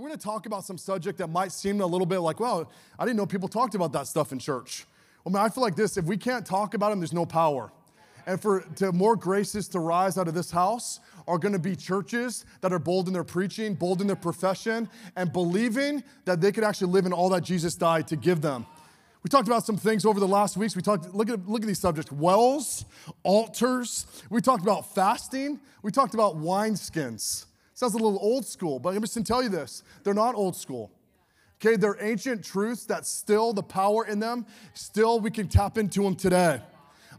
we're going to talk about some subject that might seem a little bit like, well, I didn't know people talked about that stuff in church. Well, man, I feel like this if we can't talk about them, there's no power. And for to more graces to rise out of this house are going to be churches that are bold in their preaching, bold in their profession, and believing that they could actually live in all that Jesus died to give them. We talked about some things over the last weeks. We talked, look at, look at these subjects wells, altars. We talked about fasting. We talked about wineskins. Sounds a little old school, but I'm just to tell you this they're not old school. Okay, they're ancient truths that still the power in them, still we can tap into them today.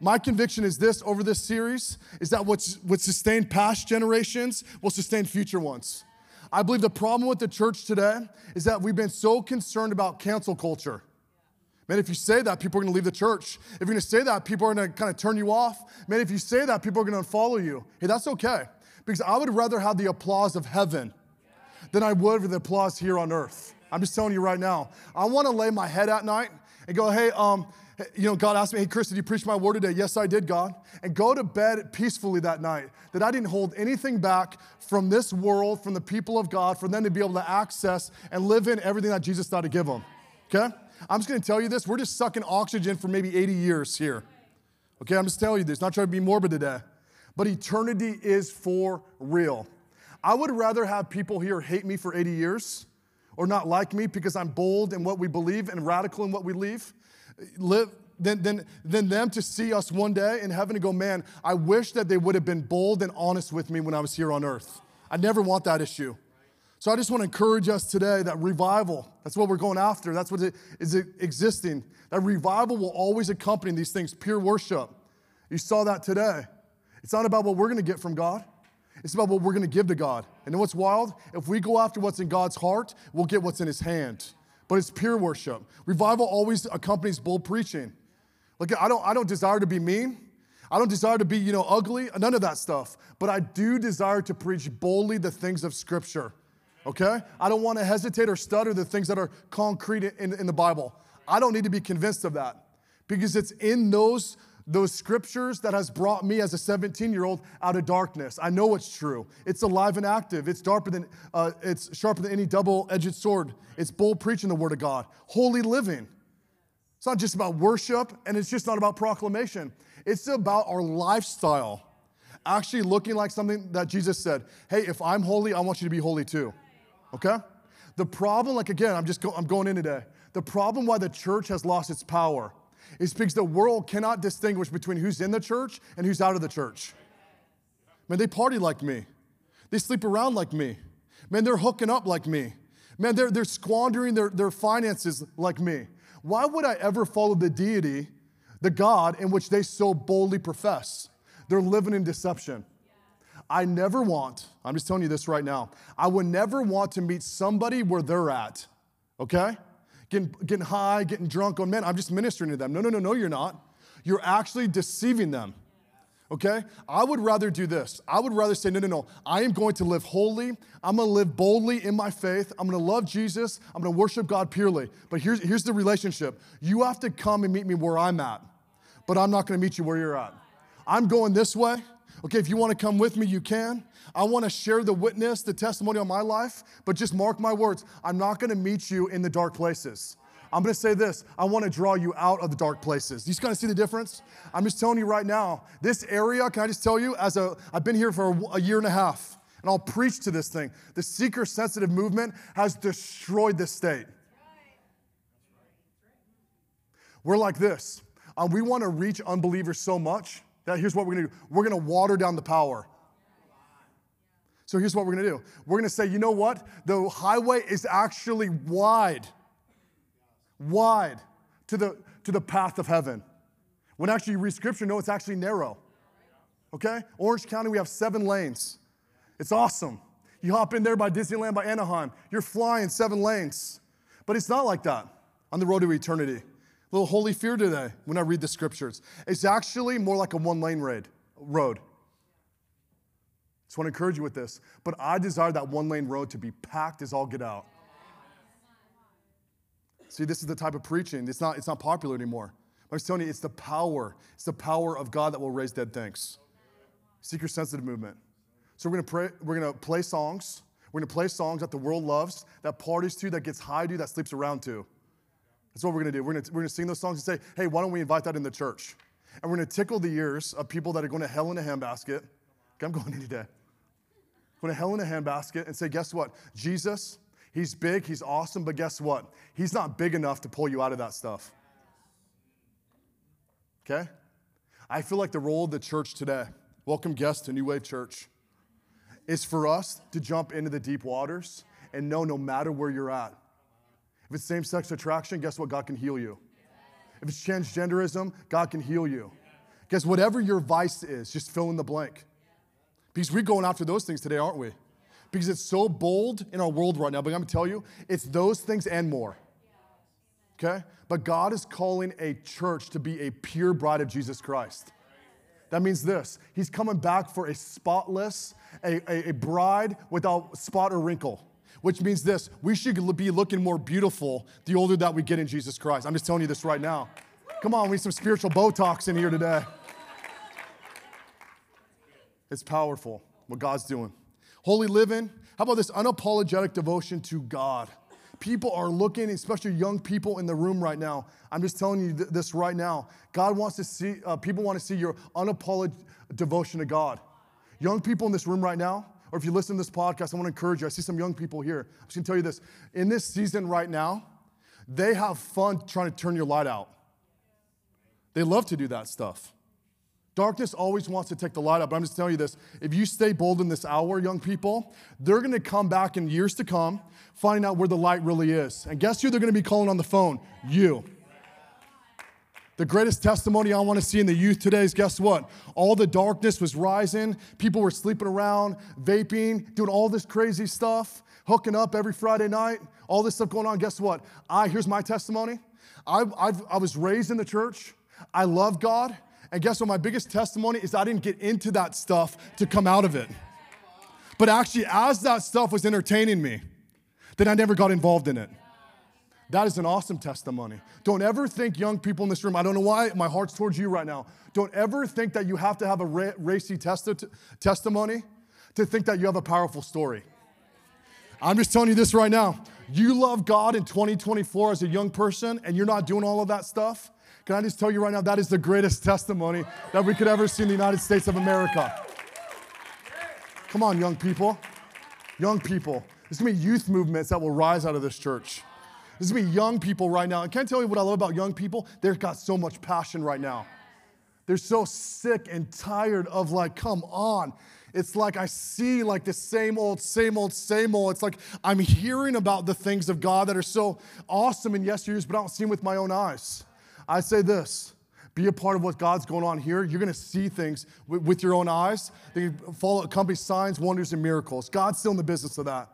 My conviction is this over this series is that what's what sustained past generations will sustain future ones. I believe the problem with the church today is that we've been so concerned about cancel culture. Man, if you say that, people are gonna leave the church. If you're gonna say that, people are gonna kind of turn you off. Man, if you say that, people are gonna unfollow you. Hey, that's okay because I would rather have the applause of heaven than I would for the applause here on earth. I'm just telling you right now. I want to lay my head at night and go, hey, um, you know, God asked me, hey, Chris, did you preach my word today? Yes, I did, God. And go to bed peacefully that night, that I didn't hold anything back from this world, from the people of God, for them to be able to access and live in everything that Jesus thought to give them. Okay? I'm just gonna tell you this we're just sucking oxygen for maybe 80 years here. Okay, I'm just telling you this, not trying to be morbid today but eternity is for real. I would rather have people here hate me for 80 years or not like me because I'm bold in what we believe and radical in what we live, live than, than, than them to see us one day in heaven and go, man, I wish that they would have been bold and honest with me when I was here on earth. I never want that issue. So I just want to encourage us today that revival, that's what we're going after. That's what is existing. That revival will always accompany these things, pure worship. You saw that today. It's not about what we're going to get from God. It's about what we're going to give to God. And what's wild? If we go after what's in God's heart, we'll get what's in his hand. But it's pure worship. Revival always accompanies bold preaching. Like I don't I don't desire to be mean. I don't desire to be, you know, ugly, none of that stuff. But I do desire to preach boldly the things of scripture. Okay? I don't want to hesitate or stutter the things that are concrete in, in the Bible. I don't need to be convinced of that. Because it's in those those scriptures that has brought me as a 17 year old out of darkness. I know it's true. It's alive and active. It's sharper than, uh, it's sharper than any double edged sword. It's bold preaching the word of God, holy living. It's not just about worship and it's just not about proclamation. It's about our lifestyle actually looking like something that Jesus said, hey, if I'm holy, I want you to be holy too. Okay? The problem, like again, I'm just go, I'm going in today. The problem why the church has lost its power is because the world cannot distinguish between who's in the church and who's out of the church. Man, they party like me. They sleep around like me. Man, they're hooking up like me. Man, they're, they're squandering their, their finances like me. Why would I ever follow the deity, the God in which they so boldly profess? They're living in deception. I never want, I'm just telling you this right now, I would never want to meet somebody where they're at, okay? Getting, getting high, getting drunk on men. I'm just ministering to them. No, no, no, no, you're not. You're actually deceiving them. Okay? I would rather do this. I would rather say, no, no, no. I am going to live holy. I'm going to live boldly in my faith. I'm going to love Jesus. I'm going to worship God purely. But here's, here's the relationship you have to come and meet me where I'm at, but I'm not going to meet you where you're at. I'm going this way. Okay, if you want to come with me, you can. I want to share the witness, the testimony on my life, but just mark my words. I'm not going to meet you in the dark places. I'm going to say this I want to draw you out of the dark places. You just kind of see the difference? I'm just telling you right now, this area, can I just tell you, as a, I've been here for a year and a half, and I'll preach to this thing. The seeker sensitive movement has destroyed this state. We're like this. Um, we want to reach unbelievers so much that here's what we're going to do we're going to water down the power. So here's what we're gonna do we're gonna say, you know what? The highway is actually wide, wide to the, to the path of heaven. When actually you read scripture, no, it's actually narrow. Okay? Orange County, we have seven lanes. It's awesome. You hop in there by Disneyland, by Anaheim, you're flying seven lanes. But it's not like that on the road to eternity. Little holy fear today when I read the scriptures. It's actually more like a one lane road. road. Just want to encourage you with this. But I desire that one lane road to be packed as all get out. See, this is the type of preaching. It's not, it's not popular anymore. But I'm telling you, it's the power. It's the power of God that will raise dead things. Seeker sensitive movement. So we're gonna pray, we're gonna play songs. We're gonna play songs that the world loves, that parties to, that gets high to, that sleeps around to. That's what we're gonna do. We're gonna, we're gonna sing those songs and say, hey, why don't we invite that in the church? And we're gonna tickle the ears of people that are going to hell in a handbasket. Okay, I'm going any day. Going to hell in a handbasket and say, guess what? Jesus, he's big, he's awesome, but guess what? He's not big enough to pull you out of that stuff. Okay? I feel like the role of the church today, welcome guests to New Wave Church, is for us to jump into the deep waters and know no matter where you're at. If it's same sex attraction, guess what? God can heal you. If it's transgenderism, God can heal you. Guess whatever your vice is, just fill in the blank. Because we're going after those things today, aren't we? Because it's so bold in our world right now. But I'm gonna tell you, it's those things and more. Okay? But God is calling a church to be a pure bride of Jesus Christ. That means this He's coming back for a spotless, a, a, a bride without spot or wrinkle which means this we should be looking more beautiful the older that we get in Jesus Christ. I'm just telling you this right now. Come on, we need some spiritual Botox in here today. It's powerful what God's doing. Holy living, how about this unapologetic devotion to God? People are looking, especially young people in the room right now. I'm just telling you th- this right now. God wants to see, uh, people want to see your unapologetic devotion to God. Young people in this room right now, or if you listen to this podcast, I want to encourage you. I see some young people here. I'm just going to tell you this. In this season right now, they have fun trying to turn your light out. They love to do that stuff. Darkness always wants to take the light up. But I'm just telling you this if you stay bold in this hour, young people, they're to come back in years to come, finding out where the light really is. And guess who they're to be calling on the phone? You. The greatest testimony I want to see in the youth today is guess what? All the darkness was rising. People were sleeping around, vaping, doing all this crazy stuff, hooking up every Friday night, all this stuff going on. Guess what? I, here's my testimony. I, I've, I was raised in the church. I love God. And guess what? My biggest testimony is I didn't get into that stuff to come out of it. But actually, as that stuff was entertaining me, then I never got involved in it. That is an awesome testimony. Don't ever think, young people in this room, I don't know why my heart's towards you right now. Don't ever think that you have to have a racy testi- testimony to think that you have a powerful story. I'm just telling you this right now. You love God in 2024 as a young person and you're not doing all of that stuff, can I just tell you right now, that is the greatest testimony that we could ever see in the United States of America. Come on, young people. Young people. There's gonna be youth movements that will rise out of this church. There's gonna be young people right now. I tell you what I love about young people? They've got so much passion right now. They're so sick and tired of like, come on. It's like I see like the same old, same old, same old. It's like I'm hearing about the things of God that are so awesome in yesteryears, but I don't see them with my own eyes. I say this be a part of what God's going on here. You're going to see things with, with your own eyes. They follow accompany signs, wonders, and miracles. God's still in the business of that.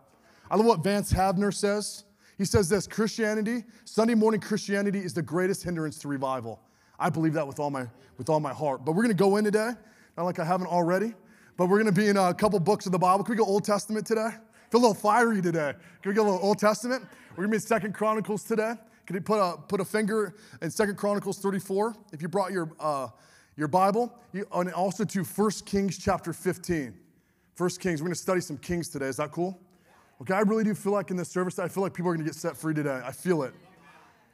I love what Vance Havner says. He says this Christianity, Sunday morning Christianity is the greatest hindrance to revival. I believe that with all my, with all my heart. But we're going to go in today, not like I haven't already, but we're going to be in a couple books of the Bible. Can we go Old Testament today? Feel a little fiery today. Can we go a little Old Testament? We're going to be in Second Chronicles today. Can you put a, put a finger in Second Chronicles 34? If you brought your, uh, your Bible, you, and also to 1 Kings chapter 15. 1 Kings, we're gonna study some kings today. Is that cool? Okay, I really do feel like in this service, I feel like people are gonna get set free today. I feel it.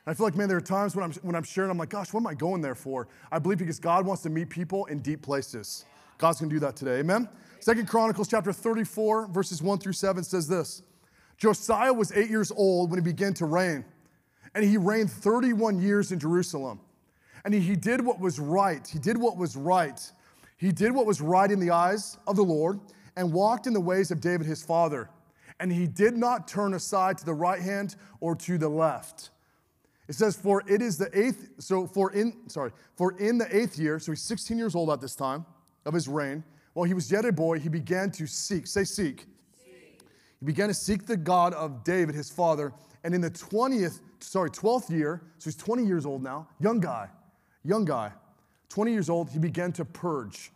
I feel like, man, there are times when I'm, when I'm sharing, I'm like, gosh, what am I going there for? I believe because God wants to meet people in deep places. God's gonna do that today, amen? Second Chronicles chapter 34, verses 1 through 7 says this Josiah was eight years old when he began to reign and he reigned 31 years in Jerusalem. And he he did what was right. He did what was right. He did what was right in the eyes of the Lord and walked in the ways of David his father. And he did not turn aside to the right hand or to the left. It says, for it is the eighth, so for in, sorry, for in the eighth year, so he's 16 years old at this time of his reign, while he was yet a boy, he began to seek, say seek. seek. He began to seek the God of David, his father, and in the 20th sorry, 12th year, so he's 20 years old now, young guy, young guy, 20 years old, he began to purge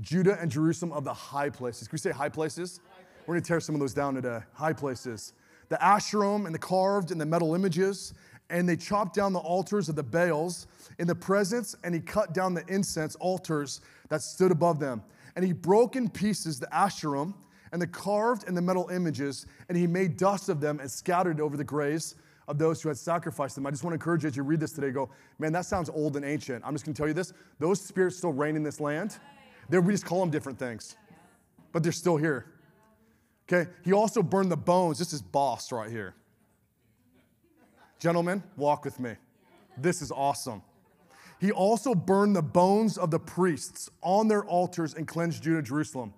Judah and Jerusalem of the high places. Can we say high places? We're gonna tear some of those down today. High places. The Asherim and the carved and the metal images, and they chopped down the altars of the Baals in the presence, and he cut down the incense altars that stood above them. And he broke in pieces the Asherim and the carved and the metal images, and he made dust of them and scattered it over the graves of those who had sacrificed them. I just want to encourage you as you read this today, go, man, that sounds old and ancient. I'm just going to tell you this those spirits still reign in this land. They're, we just call them different things, but they're still here. Okay, he also burned the bones. This is boss right here. Gentlemen, walk with me. This is awesome. He also burned the bones of the priests on their altars and cleansed Judah, Jerusalem.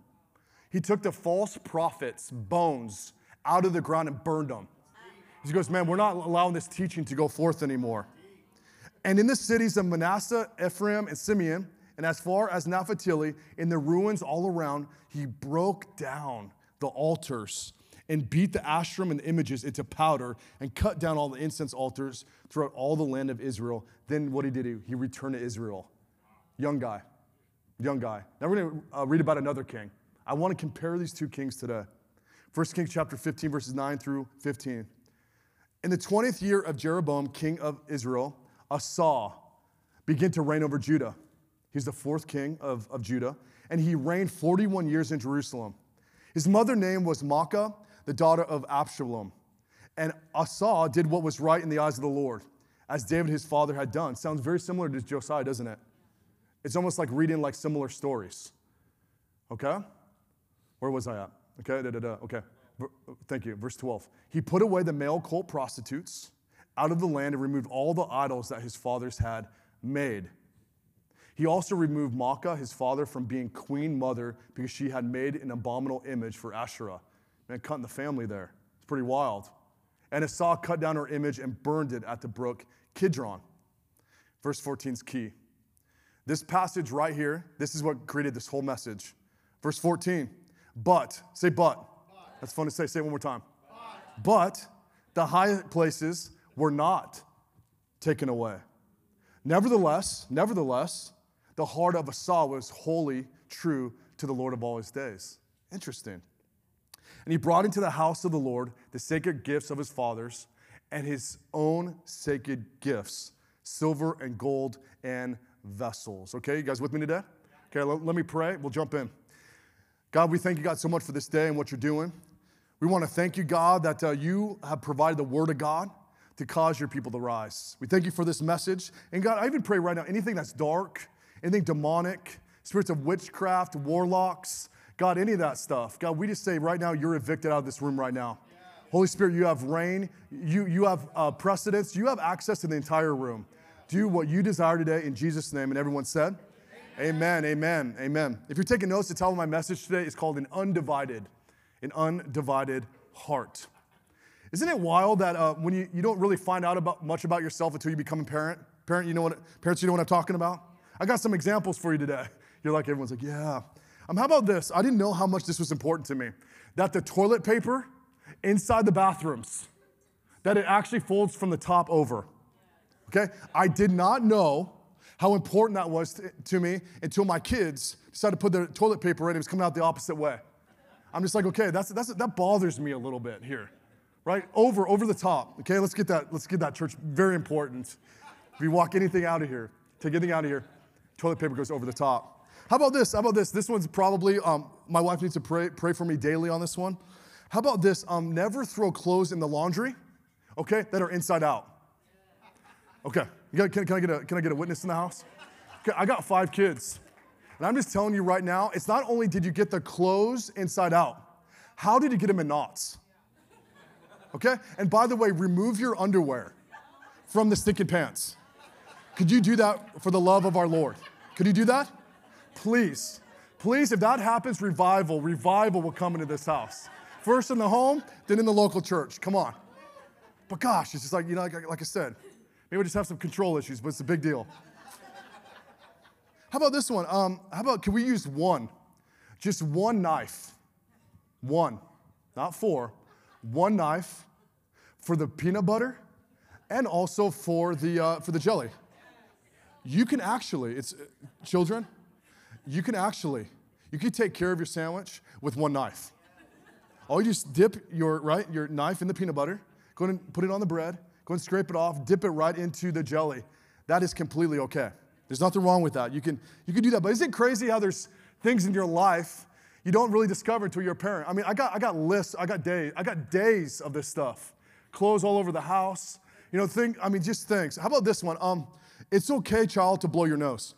He took the false prophets' bones out of the ground and burned them. He goes, Man, we're not allowing this teaching to go forth anymore. And in the cities of Manasseh, Ephraim, and Simeon, and as far as Naphtali, in the ruins all around, he broke down the altars and beat the Asherim and the images into powder and cut down all the incense altars throughout all the land of Israel. Then what he did, he returned to Israel. Young guy, young guy. Now we're going to uh, read about another king. I want to compare these two kings today. 1 Kings chapter 15, verses 9 through 15. In the 20th year of Jeroboam, king of Israel, Asa began to reign over Judah. He's the fourth king of, of Judah, and he reigned 41 years in Jerusalem. His mother name was Maacah, the daughter of Absalom. And Asa did what was right in the eyes of the Lord, as David his father had done. Sounds very similar to Josiah, doesn't it? It's almost like reading like similar stories. Okay? Where was I at? Okay, da, da, da. okay. Thank you. Verse 12. He put away the male cult prostitutes out of the land and removed all the idols that his fathers had made. He also removed Maacah, his father, from being queen mother because she had made an abominable image for Asherah. Man, cutting the family there. It's pretty wild. And Asa cut down her image and burned it at the brook Kidron. Verse 14 is key. This passage right here, this is what created this whole message. Verse 14, but, say but. but. That's fun to say. Say it one more time. But. but the high places were not taken away. Nevertheless, nevertheless, the heart of Asa was wholly true to the Lord of all his days. Interesting. And he brought into the house of the Lord the sacred gifts of his fathers and his own sacred gifts silver and gold and vessels. Okay, you guys with me today? Okay, let, me pray. We'll jump in. God, we thank you, God, so much for this day and what you're doing. We want to thank you, God, that uh, you have provided the word of God to cause your people to rise. We thank you for this message. And God, I even pray right now anything that's dark, anything demonic, spirits of witchcraft, warlocks, God, any of that stuff, God, we just say right now, you're evicted out of this room right now. Holy Spirit, you have reign, you, you have uh, precedence, you have access to the entire room. Do what you desire today in Jesus' name. And everyone said, Amen, amen, amen. If you're taking notes, to tell my message today is called an undivided, an undivided heart. Isn't it wild that uh, when you, you don't really find out about much about yourself until you become a parent? Parent, you know what parents, you know what I'm talking about? I got some examples for you today. You're like, everyone's like, yeah. Um, how about this? I didn't know how much this was important to me. That the toilet paper inside the bathrooms, that it actually folds from the top over. Okay? I did not know how important that was to, me until my kids decided to put their toilet paper in. It was coming out the opposite way. I'm just like, okay, that's, that's, that bothers me a little bit here, right? Over, over the top. Okay, let's get that, let's get that church very important. If you walk anything out of here, take anything out of here, toilet paper goes over the top. How about this? How about this? This one's probably, um, my wife needs to pray, pray for me daily on this one. How about this? Um, never throw clothes in the laundry, okay, that are inside out. Okay, can, can, I get a, can I get a witness in the house? Okay, I got five kids. And I'm just telling you right now, it's not only did you get the clothes inside out, how did you get them in knots? Okay? And by the way, remove your underwear from the stinking pants. Could you do that for the love of our Lord? Could you do that? Please, please, if that happens, revival, revival will come into this house. First in the home, then in the local church. Come on. But gosh, it's just like, you know, like, like I said, maybe we just have some control issues, but it's a big deal. How about this one? Um, how about, can we use one? Just one knife. One, not four. One knife for the peanut butter and also for the, uh, for the jelly. You can actually, it's children, you can actually, you can take care of your sandwich with one knife. All you just dip your, right, your knife in the peanut butter, go and put it on the bread, go and scrape it off, dip it right into the jelly. That is completely okay. There's nothing wrong with that. You can, you can do that. But isn't it crazy how there's things in your life You don't really discover until you're a parent. I mean, I got, I got lists, I got days, I got days of this stuff. Clothes all over the house. You know, think, I mean, just things. How about this one? Um, it's okay, child, to blow your nose.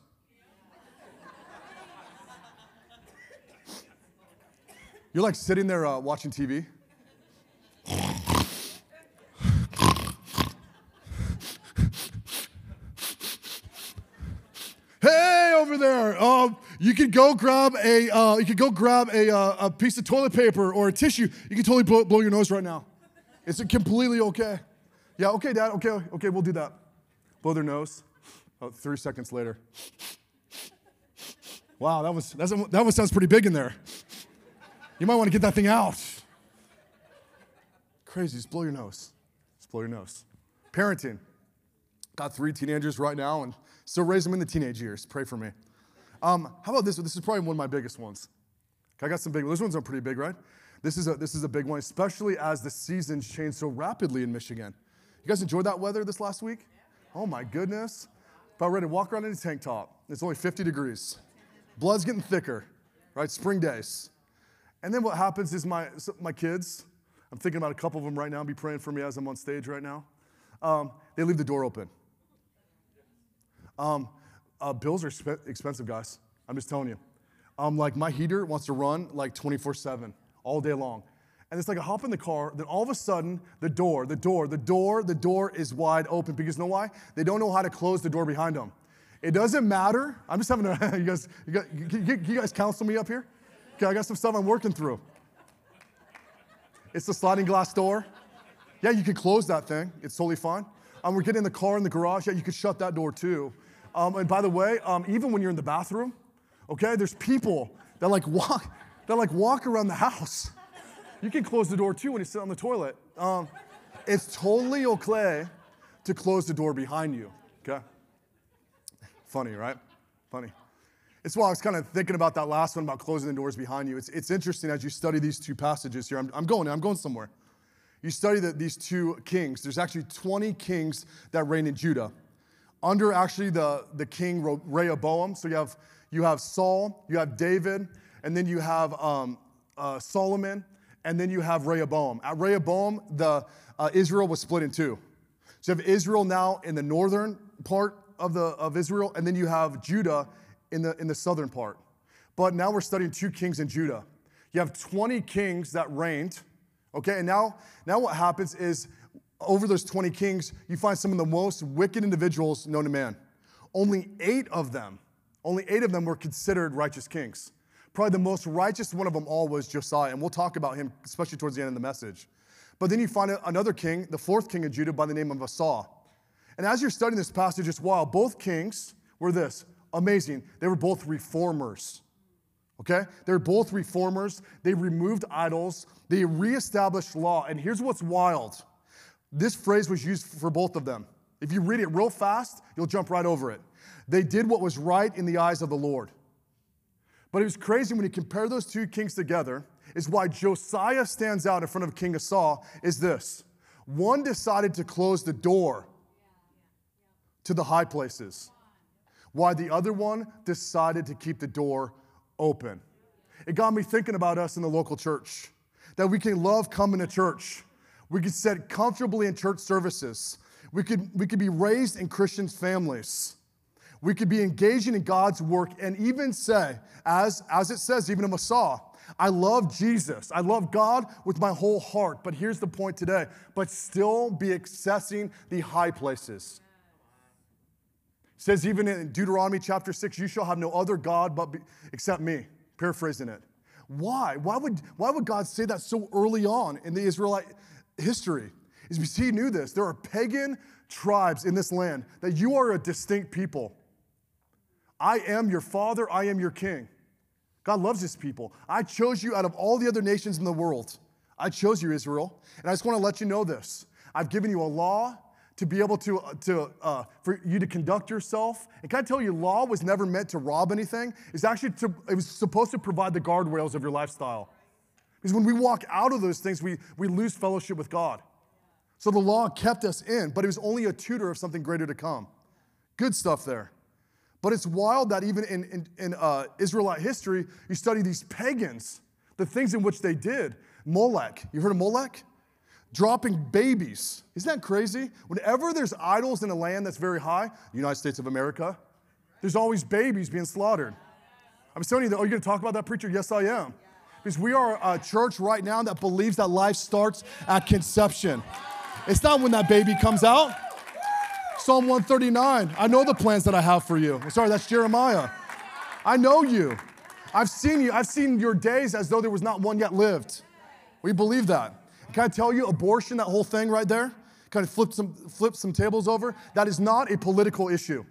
You're like sitting there uh, watching TV. hey, over there. Um, you can go grab a uh, you can go grab a, uh, a piece of toilet paper or a tissue. You can totally blow, blow your nose right now. It's completely okay. Yeah, okay, Dad. Okay, okay, we'll do that. Blow their nose. Oh, three seconds later. Wow, that was that's, that one sounds pretty big in there. You might want to get that thing out. Crazy. Just blow your nose. Just blow your nose. Parenting. Got three teenagers right now and still raise them in the teenage years. Pray for me. Um, how about this one? This is probably one of my biggest ones. I got some big ones. Those ones are pretty big, right? This is, a, this is a big one, especially as the seasons change so rapidly in Michigan. You guys enjoyed that weather this last week? Oh my goodness. About ready to walk around in a tank top. It's only 50 degrees. Blood's getting thicker, right? Spring days. And then what happens is my, my kids, I'm thinking about a couple of them right now, be praying for me as I'm on stage right now. Um, they leave the door open. Um, uh, bills are expensive, guys. I'm just telling you. Um, like my heater wants to run like 24 7 all day long. And it's like I hop in the car, then all of a sudden, the door, the door, the door, the door is wide open because you know why? They don't know how to close the door behind them. It doesn't matter. I'm just having a, you guys, you, guys, you guys counsel me up here? Okay, I got some stuff I'm working through. It's the sliding glass door. Yeah, you could close that thing. It's totally fine. Um, we're getting in the car in the garage. Yeah, you could shut that door too. Um, and by the way, um, even when you're in the bathroom, okay, there's people that like walk, that like walk around the house. You can close the door too when you sit on the toilet. Um, it's totally okay to close the door behind you. Okay. Funny, right? Funny. It's why I was kind of thinking about that last one about closing the doors behind you. It's, it's interesting as you study these two passages here. I'm, I'm going, I'm going somewhere. You study the, these two kings. There's actually 20 kings that reign in Judah under actually the, the king Rehoboam. So you have, you have Saul, you have David, and then you have um, uh, Solomon, and then you have Rehoboam. At Rehoboam, the, uh, Israel was split in two. So you have Israel now in the northern part of, the, of Israel, and then you have Judah in the, in the southern part. But now we're studying two kings in Judah. You have 20 kings that reigned, okay? And now, now what happens is over those 20 kings, you find some of the most wicked individuals known to man. Only eight of them, only eight of them were considered righteous kings. Probably the most righteous one of them all was Josiah, and we'll talk about him, especially towards the end of the message. But then you find another king, the fourth king of Judah, by the name of Asa. And as you're studying this passage, it's wild. Both kings were this amazing. They were both reformers. Okay? They're both reformers. They removed idols. They reestablished law. And here's what's wild this phrase was used for both of them. If you read it real fast, you'll jump right over it. They did what was right in the eyes of the Lord. But it was crazy when you compare those two kings together, is why Josiah stands out in front of King Asa is this. One decided to close the door to the high places, while the other one decided to keep the door open. It got me thinking about us in the local church, that we can love coming to church we could sit comfortably in church services. We could, we could be raised in Christian families. We could be engaging in God's work and even say, as, as it says, even in Asa, I love Jesus. I love God with my whole heart. But here's the point today, but still be accessing the high places. It says even in Deuteronomy chapter 6, you shall have no other God but be, except me. Paraphrasing it. Why? Why would, why would God say that so early on in the Israelite history is because he knew this. There are pagan tribes in this land that you are a distinct people. I am your father, I am your king. God loves his people. I chose you out of all the other nations in the world. I chose you, Israel. And I just want to let you know this. I've given you a law to be able to, uh, to uh, for you to conduct yourself. And can I tell you, law was never meant to rob anything. It's actually to, it was supposed to provide the guardrails of your lifestyle. Because when we walk out of those things, we, we lose fellowship with God. So the law kept us in, but it was only a tutor of something greater to come. Good stuff there. But it's wild that even in, in, in uh, Israelite history, you study these pagans, the things in which they did. Molech, you heard of Molech? Dropping babies. Isn't that crazy? Whenever there's idols in a land that's very high, the United States of America, there's always babies being slaughtered. I'm telling you, that, oh, you're going to talk about that, preacher? Yes, I am. Because we are a church right now that believes that life starts at conception. It's not when that baby comes out. Psalm 139. I know the plans that I have for you. Sorry, that's Jeremiah. I know you. I've seen you. I've seen your days as though there was not one yet lived. We believe that. Can I tell you, abortion, that whole thing right there, kind of flip some, flip some tables over, that is not a political issue.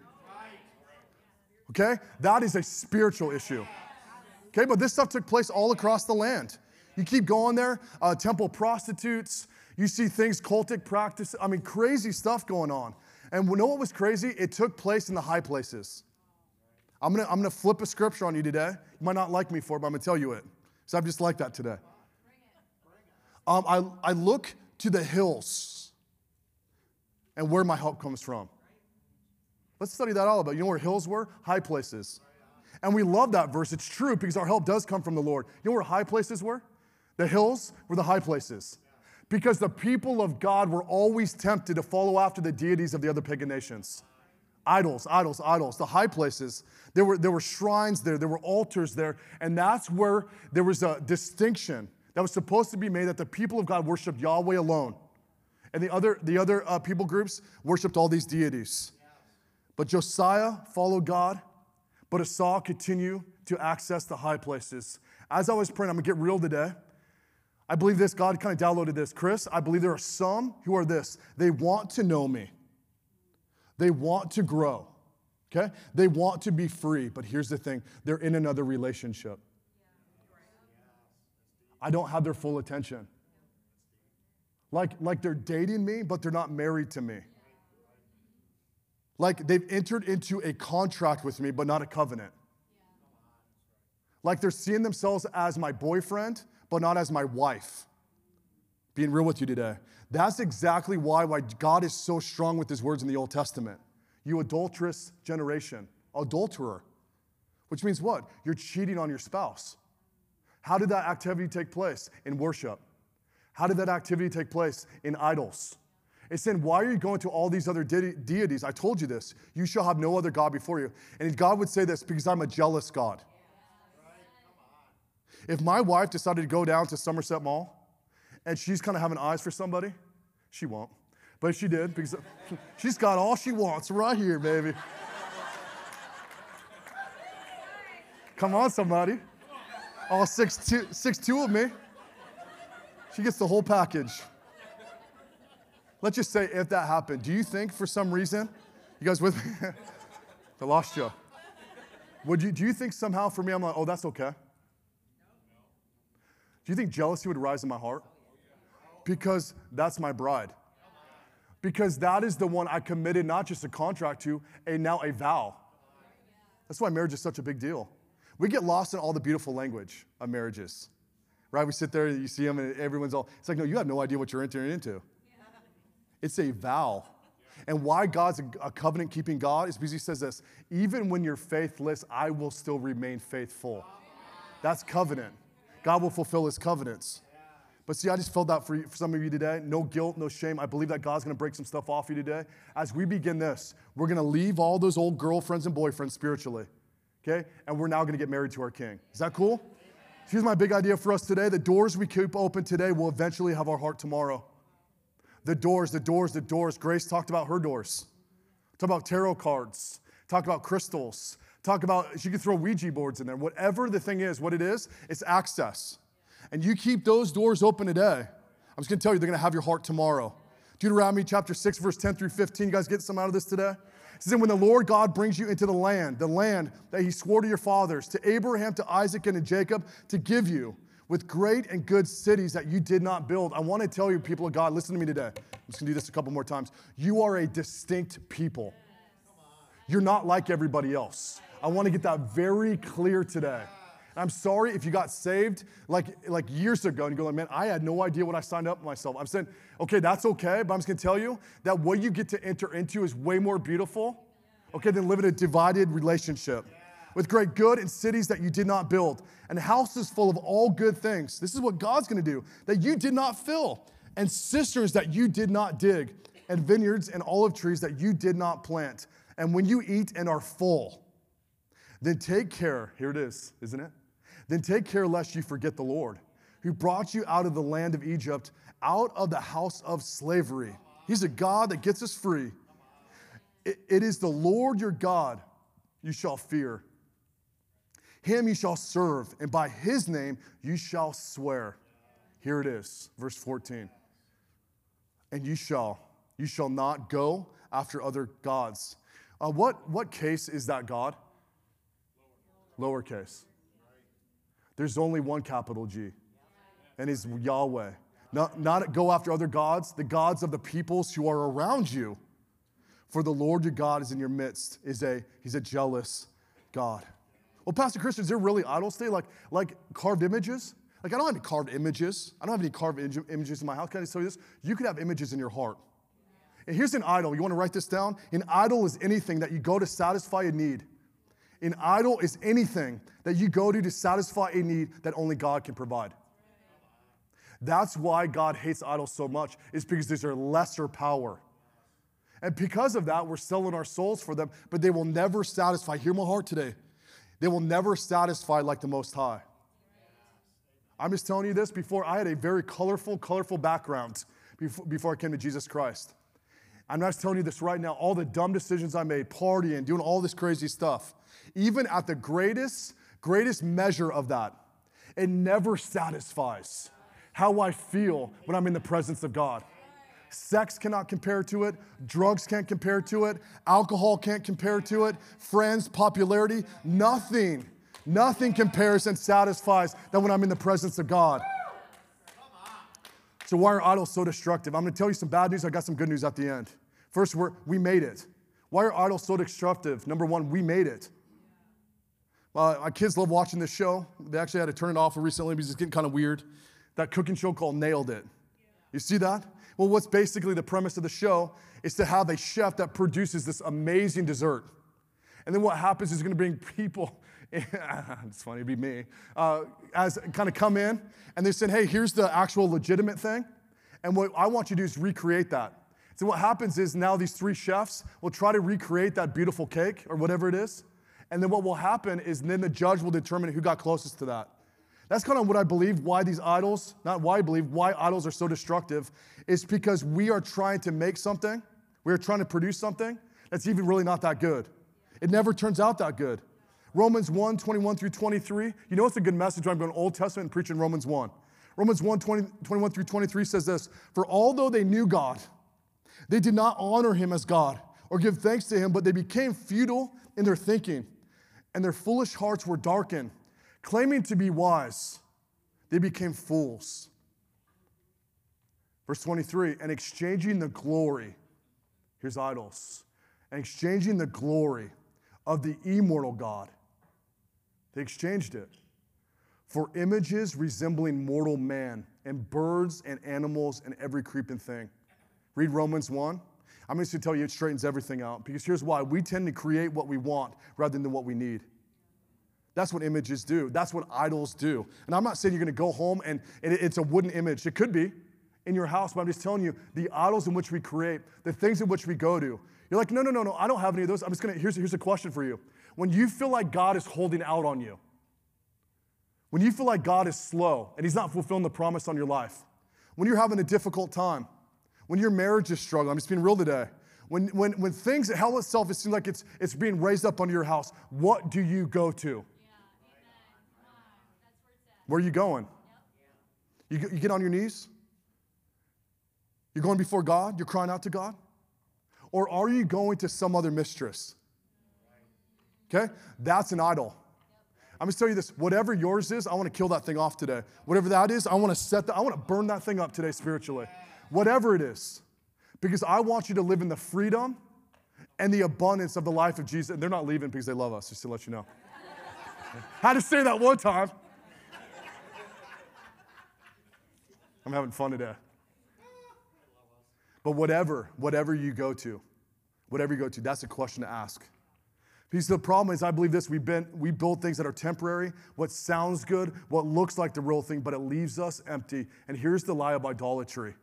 Okay? That is a spiritual issue. Okay, but this stuff took place all across the land. You keep going there, uh, temple prostitutes, you see things, cultic practice, I mean, crazy stuff going on. And you know what was crazy? It took place in the high places. I'm gonna, I'm gonna flip a scripture on you today. You might not like me for it, but I'm gonna tell you it. So I'm just like that today. Um, I, I look to the hills and where my help comes from. Let's study that all about. You know where hills were? High places. And we love that verse. It's true because our help does come from the Lord. You know where high places were? The hills were the high places because the people of God were always tempted to follow after the deities of the other pagan nations. Idols, idols, idols, the high places. There were, there were shrines there, there were altars there, and that's where there was a distinction that was supposed to be made that the people of God worshiped Yahweh alone. And the other, the other uh, people groups worshiped all these deities. But Josiah followed God, but Asa continued to access the high places. As I was praying, I'm gonna get real today. I believe this, God kind of downloaded this. Chris, I believe there are some who are this. They want to know me, they want to grow, okay? They want to be free, but here's the thing they're in another relationship. I don't have their full attention. Like, like they're dating me, but they're not married to me. Like they've entered into a contract with me, but not a covenant. Like they're seeing themselves as my boyfriend, but not as my wife. Being real with you today. That's exactly why, why God is so strong with his words in the Old Testament. You adulterous generation, adulterer, which means what? You're cheating on your spouse. How did that activity take place? In worship. How did that activity take place? In idols. It's saying, why are you going to all these other de- deities? I told you this. You shall have no other God before you. And God would say this because I'm a jealous God. If my wife decided to go down to Somerset Mall and she's kind of having eyes for somebody, she won't. But she did because she's got all she wants right here, baby. Come on, somebody. All six two, six two of me. She gets the whole package. Let's just say if that happened, do you think for some reason, you guys with me? I lost you. Would you. Do you think somehow for me, I'm like, oh, that's okay? Do you think jealousy would rise in my heart? Because that's my bride. Because that is the one I committed not just a contract to, a now a vow. That's why marriage is such a big deal. We get lost in all the beautiful language of marriages, right? We sit there, you see them, and everyone's all, it's like, no, you have no idea what you're entering into. It's a vow. And why God's a covenant keeping God is because He says this even when you're faithless, I will still remain faithful. That's covenant. God will fulfill his covenants. But see, I just felt that for, you, for some of you today. No guilt, no shame. I believe that God's gonna break some stuff off you today. As we begin this, we're gonna leave all those old girlfriends and boyfriends spiritually, okay? And we're now gonna get married to our King. Is that cool? Here's my big idea for us today. The doors we keep open today will eventually have our heart tomorrow. The doors, the doors, the doors. Grace talked about her doors. Talk about tarot cards. Talk about crystals. Talk about, you can throw Ouija boards in there. Whatever the thing is, what it is, it's access. And you keep those doors open today. I'm just gonna tell you, they're gonna have your heart tomorrow. Deuteronomy chapter 6, verse 10 through 15. You guys get some out of this today? It says, when the Lord God brings you into the land, the land that he swore to your fathers, to Abraham, to Isaac, and to Jacob, to give you with great and good cities that you did not build. I want to tell you, people of God, listen to me today. I'm just going to do this a couple more times. You are a distinct people. You're not like everybody else. I want to get that very clear today. I'm sorry if you got saved like, like years ago and you go, like, man, I had no idea what I signed up myself. I'm saying, okay, that's okay, but I'm just gonna tell you that what you get to enter into is way more beautiful, Okay, than living a divided relationship. With great good in cities that you did not build, and houses full of all good things. This is what God's gonna do, that you did not fill, and cisterns that you did not dig, and vineyards and olive trees that you did not plant. And when you eat and are full, then take care, here it is, isn't it? Then take care lest you forget the Lord, who brought you out of the land of Egypt, out of the house of slavery. He's a God that gets us free. it, it is the Lord your God you shall fear. Him you shall serve, and by his name you shall swear. Here it is, verse 14. And you shall, you shall not go after other gods. Uh, what, what case is that God? Lowercase. There's only one capital G, and he's Yahweh. Not, not go after other gods, the gods of the peoples who are around you. For the Lord your God is in your midst, is a, he's a jealous God. Well, Pastor Christian, is there really idols today? Like, like carved images? Like, I don't have any carved images. I don't have any carved images in my house. Can I tell you this? You could have images in your heart. And here's an idol. You want to write this down? An idol is anything that you go to satisfy a need. An idol is anything that you go to to satisfy a need that only God can provide. That's why God hates idols so much, is because there's a lesser power. And because of that, we're selling our souls for them, but they will never satisfy. Hear my heart today. They will never satisfy like the Most High. I'm just telling you this before I had a very colorful, colorful background before I came to Jesus Christ. I'm not telling you this right now. All the dumb decisions I made, partying, doing all this crazy stuff, even at the greatest, greatest measure of that, it never satisfies how I feel when I'm in the presence of God. Sex cannot compare to it. Drugs can't compare to it. Alcohol can't compare to it. Friends, popularity, nothing, nothing compares and satisfies that when I'm in the presence of God. So, why are idols so destructive? I'm gonna tell you some bad news. I got some good news at the end. First, we're, we made it. Why are idols so destructive? Number one, we made it. Uh, my kids love watching this show. They actually had to turn it off recently because it's getting kind of weird. That cooking show called Nailed It. You see that? Well, what's basically the premise of the show is to have a chef that produces this amazing dessert. And then what happens is going to bring people, it's funny, it'd be me, uh, as kind of come in and they said, hey, here's the actual legitimate thing. And what I want you to do is recreate that. So what happens is now these three chefs will try to recreate that beautiful cake or whatever it is. And then what will happen is then the judge will determine who got closest to that. That's kind of what I believe why these idols, not why I believe, why idols are so destructive, is because we are trying to make something, we are trying to produce something that's even really not that good. It never turns out that good. Romans 1 21 through 23. You know it's a good message when I'm going Old Testament and preaching Romans 1. Romans 1 20, 21 through 23 says this For although they knew God, they did not honor him as God or give thanks to him, but they became futile in their thinking, and their foolish hearts were darkened. Claiming to be wise, they became fools. Verse 23 and exchanging the glory, here's idols, and exchanging the glory of the immortal God, they exchanged it for images resembling mortal man and birds and animals and every creeping thing. Read Romans 1. I'm just going to tell you it straightens everything out because here's why we tend to create what we want rather than what we need. That's what images do. That's what idols do. And I'm not saying you're going to go home and it's a wooden image. It could be in your house, but I'm just telling you the idols in which we create, the things in which we go to. You're like, no, no, no, no, I don't have any of those. I'm just going to, here's, here's a question for you. When you feel like God is holding out on you, when you feel like God is slow and He's not fulfilling the promise on your life, when you're having a difficult time, when your marriage is struggling, I'm just being real today. When, when, when things, hell itself, it seems like it's, it's being raised up under your house, what do you go to? Where are you going? You, you get on your knees? You're going before God? You're crying out to God? Or are you going to some other mistress? Okay? That's an idol. I'm gonna tell you this whatever yours is, I wanna kill that thing off today. Whatever that is, I wanna set that, I wanna burn that thing up today spiritually. Whatever it is. Because I want you to live in the freedom and the abundance of the life of Jesus. And they're not leaving because they love us, just to let you know. Had to say that one time. I'm having fun today. But whatever, whatever you go to, whatever you go to, that's a question to ask. Because the problem is, I believe this: been we build things that are temporary, what sounds good, what looks like the real thing, but it leaves us empty. And here's the lie of idolatry.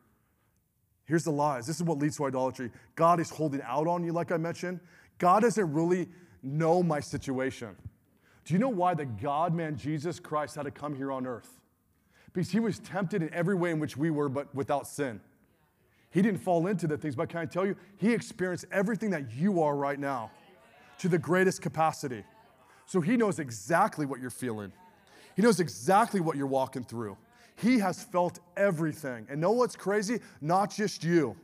Here's the lies. This is what leads to idolatry. God is holding out on you, like I mentioned. God doesn't really know my situation. Do you know why the God man Jesus Christ had to come here on earth? Because he was tempted in every way in which we were, but without sin. He didn't fall into the things, but can I tell you, he experienced everything that you are right now to the greatest capacity. So he knows exactly what you're feeling. He knows exactly what you're walking through. He has felt everything. And know what's crazy? Not just you.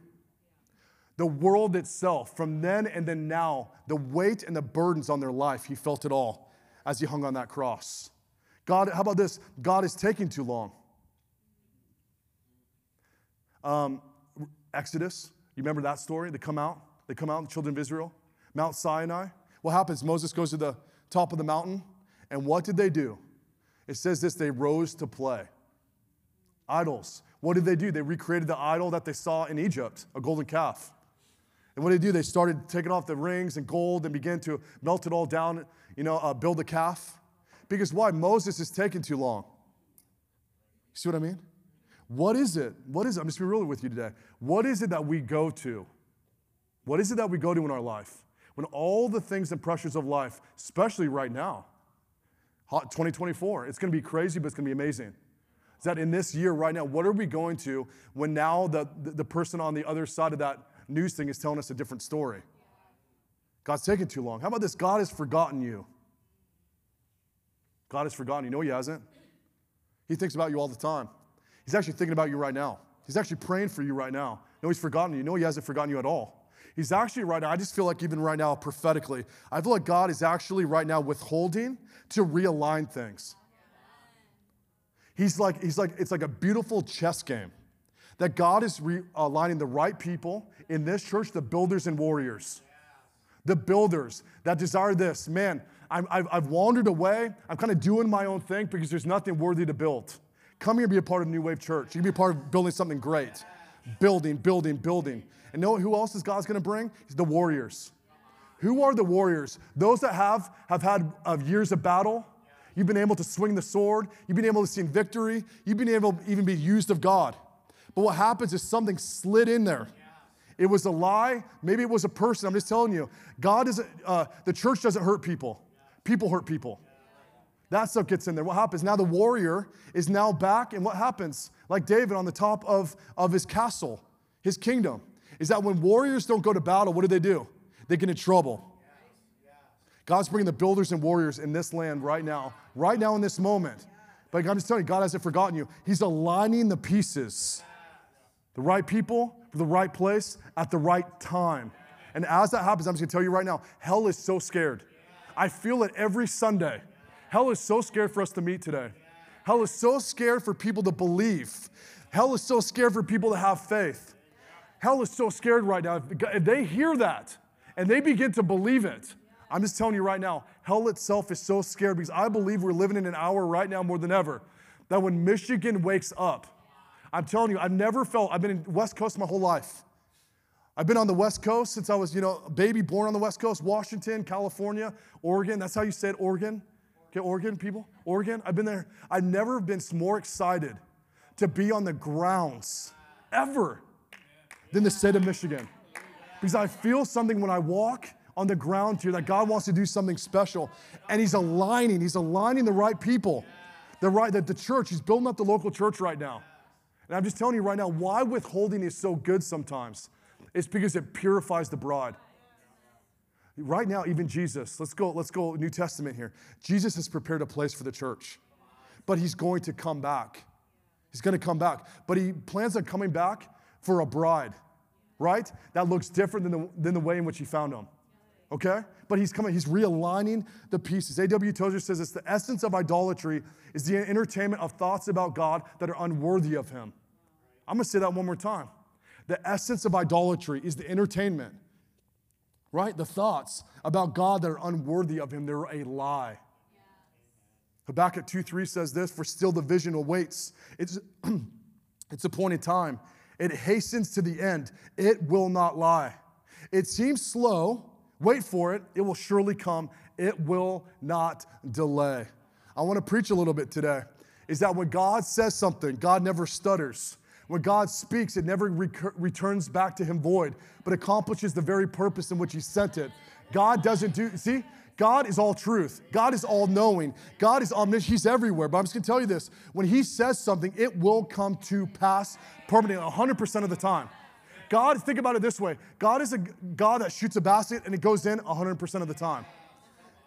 The world itself, from then and then now, the weight and the burdens on their life, he felt it all as he hung on that cross. God, how about this? God is taking too long. Um, Exodus, you remember that story? They come out, they come out, the children of Israel, Mount Sinai. What happens? Moses goes to the top of the mountain, and what did they do? It says this they rose to play. Idols. What did they do? They recreated the idol that they saw in Egypt, a golden calf. And what did they do? They started taking off the rings and gold and began to melt it all down, you know, uh, build a calf. Because why? Moses is taking too long. You see what I mean? What is it? What is it? I'm just being real with you today. What is it that we go to? What is it that we go to in our life? When all the things and pressures of life, especially right now, 2024, it's gonna be crazy, but it's gonna be amazing. Is that in this year right now, what are we going to when now the, the, person on the other side of that news thing is telling us a different story? God's taking too long. How about this? God has forgotten you. God has forgotten you. No, He hasn't. He thinks about you all the time. He's actually thinking about you right now. He's actually praying for you right now. No, He's forgotten you. No, He hasn't forgotten you at all. He's actually right now, I just feel like even right now, prophetically, I feel like God is actually right now withholding to realign things. He's like, he's like, it's like a beautiful chess game that God is realigning the right people in this church, the builders and warriors. The builders that desire this. Man, i have wandered away. I'm kind of doing my own thing because there's nothing worthy to build. Come here and be a part of New Wave Church. You can be a part of building something great. Building, building, building. And know who else is God's gonna bring? He's the warriors. Who are the warriors? Those that have, have had uh, years of battle. You've been able to swing the sword. You've been able to see victory. You've been able to even be used of God. But what happens is something slid in there. It was a lie. Maybe it was a person. I'm just telling you. God isn't, uh, the church doesn't hurt people. People hurt people. That stuff gets in there. What happens? Now the warrior is now back, and what happens? Like David on the top of, of his castle, his kingdom is that when warriors don't go to battle, what do they do? They get in trouble. God's bringing the builders and warriors in this land right now, right now in this moment. But I'm just telling you, God hasn't forgotten you. He's aligning the pieces, the right people the right place at the right time. And as that happens, I'm just gonna tell you right now, hell is so scared. I feel it every Sunday. Hell is so scared for us to meet today. Hell is so scared for people to believe. Hell is so scared for people to have faith. Hell is so scared right now. If they hear that and they begin to believe it, I'm just telling you right now, hell itself is so scared because I believe we're living in an hour right now more than ever that when Michigan wakes up, I'm telling you, I've never felt, I've been in the West Coast my whole life. I've been on the West Coast since I was, you know, a baby born on the West Coast, Washington, California, Oregon. That's how you say it, Oregon. Okay, Oregon, people? Oregon. I've been there. I've never been more excited to be on the grounds ever than the state of Michigan. Because I feel something when I walk on the ground here that God wants to do something special. And He's aligning, He's aligning the right people. The right, that the church, He's building up the local church right now. And I'm just telling you right now, why withholding is so good sometimes. It's because it purifies the bride. Right now, even Jesus, let's go, let's go New Testament here. Jesus has prepared a place for the church, but he's going to come back. He's going to come back, but he plans on coming back for a bride, right? That looks different than the, than the way in which he found them. Okay? But he's coming, he's realigning the pieces. A.W. Tozer says it's the essence of idolatry is the entertainment of thoughts about God that are unworthy of him. I'm gonna say that one more time. The essence of idolatry is the entertainment, right? The thoughts about God that are unworthy of him, they're a lie. Habakkuk 2 3 says this, for still the vision awaits. It's, it's appointed time. It hastens to the end. It will not lie. It seems slow. Wait for it. It will surely come. it will not delay. I want to preach a little bit today. Is that when God says something, God never stutters. When God speaks, it never returns back to him void, but accomplishes the very purpose in which he sent it. God doesn't do, see, God is all truth. God is all knowing. God is omniscient. He's everywhere. But I'm just gonna tell you this when He says something, it will come to pass permanently 100% of the time. God, think about it this way God is a God that shoots a basket and it goes in 100% of the time.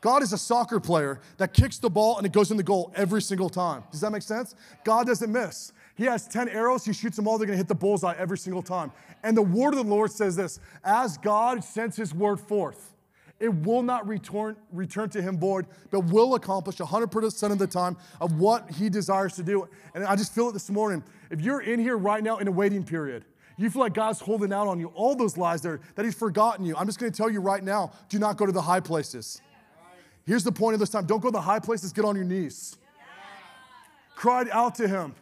God is a soccer player that kicks the ball and it goes in the goal every single time. Does that make sense? God doesn't miss. He has 10 arrows, he shoots them all, they're gonna hit the bullseye every single time. And the word of the Lord says this as God sends his word forth, it will not return, return to him void, but will accomplish 100% of the time of what he desires to do. And I just feel it this morning. If you're in here right now in a waiting period, you feel like God's holding out on you, all those lies there, that he's forgotten you. I'm just gonna tell you right now do not go to the high places. Here's the point of this time don't go to the high places, get on your knees. Cry out to him,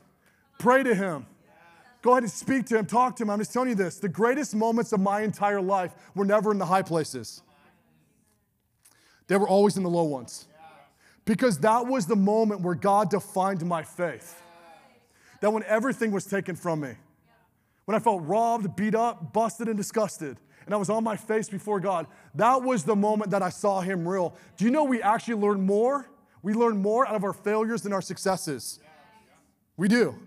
pray to him. Go ahead and speak to him, talk to him. I'm just telling you this the greatest moments of my entire life were never in the high places. They were always in the low ones. Because that was the moment where God defined my faith. That when everything was taken from me, when I felt robbed, beat up, busted, and disgusted, and I was on my face before God, that was the moment that I saw Him real. Do you know we actually learn more? We learn more out of our failures than our successes. We do.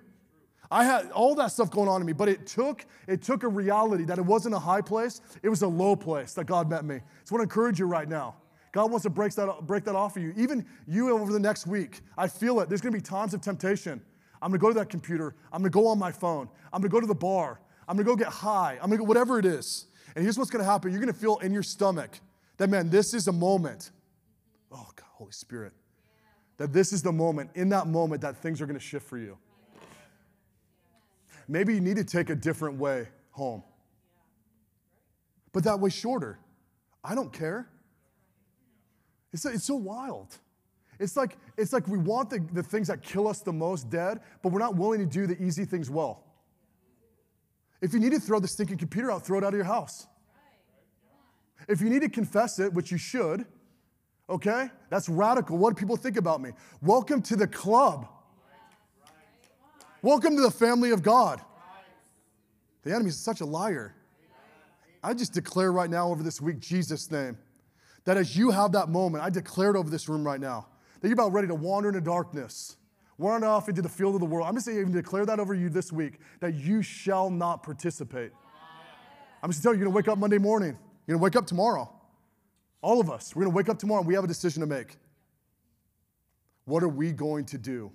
I had all that stuff going on in me, but it took it took a reality that it wasn't a high place, it was a low place that God met me. So I want to encourage you right now. God wants to break that, break that off of you. Even you over the next week. I feel it. There's going to be times of temptation. I'm going to go to that computer. I'm going to go on my phone. I'm going to go to the bar. I'm going to go get high. I'm going to go whatever it is. And here's what's going to happen. You're going to feel in your stomach that, man, this is a moment. Oh, God, Holy Spirit. That this is the moment, in that moment, that things are going to shift for you. Maybe you need to take a different way home. But that way shorter. I don't care. It's, it's so wild. It's like, it's like we want the, the things that kill us the most dead, but we're not willing to do the easy things well. If you need to throw the stinking computer out, throw it out of your house. If you need to confess it, which you should, okay? That's radical. What do people think about me? Welcome to the club. Welcome to the family of God. The enemy is such a liar. I just declare right now over this week, Jesus' name that as you have that moment, I declare it over this room right now, that you're about ready to wander into darkness, wander off into the field of the world. I'm just going to even declare that over you this week, that you shall not participate. I'm just telling you, you're gonna wake up Monday morning. You're gonna wake up tomorrow. All of us, we're gonna wake up tomorrow and we have a decision to make. What are we going to do?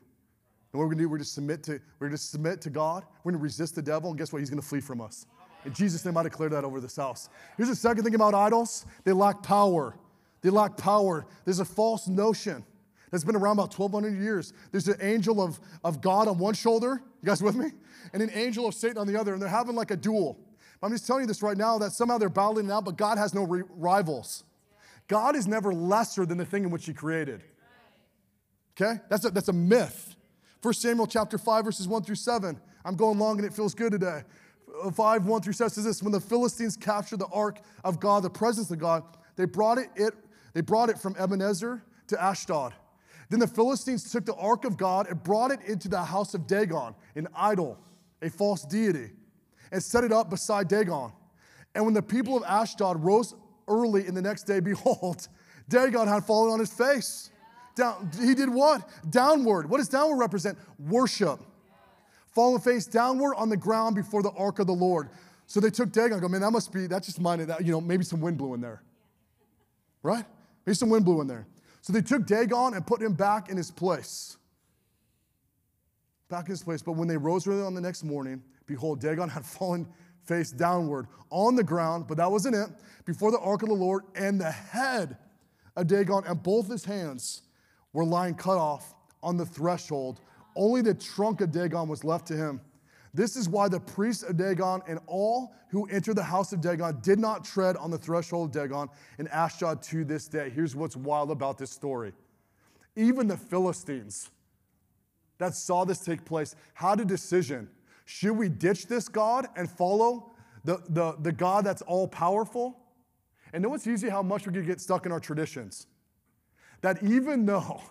And what we're gonna do, we're gonna submit to, we're gonna submit to God, we're gonna resist the devil, and guess what? He's gonna flee from us. In Jesus' name, I declare that over this house. Here's the second thing about idols they lack power. They lack power. There's a false notion that's been around about 1,200 years. There's an angel of, of God on one shoulder, you guys with me? And an angel of Satan on the other, and they're having like a duel. I'm just telling you this right now that somehow they're battling it out, but God has no re- rivals. God is never lesser than the thing in which He created. Okay? That's a, that's a myth. 1 Samuel chapter 5, verses 1 through 7. I'm going long and it feels good today. Uh, 5, 1 through 7 says this When the Philistines captured the ark of God, the presence of God, they brought it, it, they brought it from Ebenezer to Ashdod. Then the Philistines took the ark of God and brought it into the house of Dagon, an idol, a false deity, and set it up beside Dagon. And when the people of Ashdod rose early in the next day, behold, Dagon had fallen on his face. Down, he did what? Downward. What does downward represent? Worship fallen face downward on the ground before the ark of the Lord. So they took Dagon. Go, man, that must be, that just minded that, you know, maybe some wind blew in there. Right? Maybe some wind blew in there. So they took Dagon and put him back in his place. Back in his place. But when they rose early on the next morning, behold, Dagon had fallen face downward on the ground, but that wasn't it, before the ark of the Lord, and the head of Dagon and both his hands were lying cut off on the threshold only the trunk of Dagon was left to him. This is why the priests of Dagon and all who entered the house of Dagon did not tread on the threshold of Dagon and Ashdod to this day. Here's what's wild about this story. Even the Philistines that saw this take place had a decision. Should we ditch this God and follow the, the, the God that's all powerful? And know what's easy how much we can get stuck in our traditions. that even though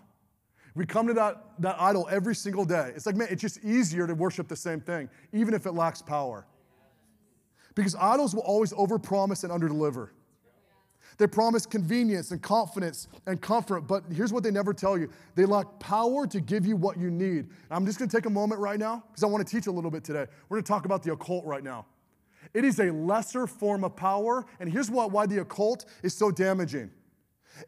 we come to that, that idol every single day, it's like, man, it's just easier to worship the same thing, even if it lacks power. Because idols will always overpromise and underdeliver. They promise convenience and confidence and comfort, but here's what they never tell you they lack power to give you what you need. I'm just gonna take a moment right now because I wanna teach a little bit today. We're gonna talk about the occult right now. It is a lesser form of power, and here's what, why the occult is so damaging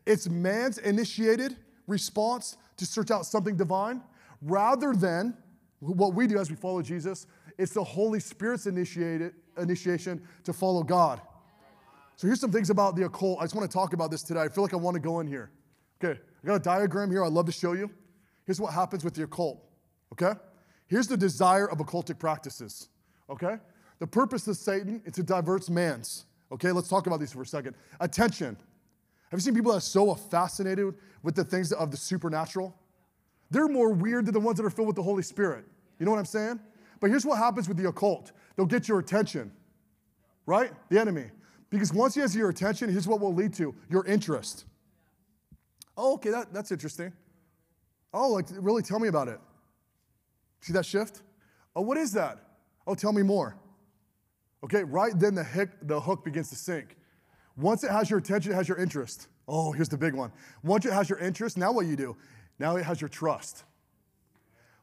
it's man's initiated response to search out something divine rather than what we do as we follow Jesus. It's the Holy Spirit's initiated, initiation to follow God. So here's some things about the occult. I just want to talk about this today. I feel like I want to go in here. Okay, I got a diagram here I'd love to show you. Here's what happens with the occult. Okay? Here's the desire of occultic practices. Okay? The purpose of Satan is to divert man's. Okay, let's talk about these for a second. Attention. Have you seen people that are so fascinated with the things of the supernatural? They're more weird than the ones that are filled with the Holy Spirit. You know what I'm saying? But here's what happens with the occult they'll get your attention, right? The enemy. Because once he has your attention, here's what will lead to your interest. Oh, okay, that, that's interesting. Oh, like, really tell me about it. See that shift? Oh, what is that? Oh, tell me more. Okay, right then the hook, the hook begins to sink. Once it has your attention, it has your interest. Oh, here's the big one. Once it has your interest, now what you do? Now it has your trust.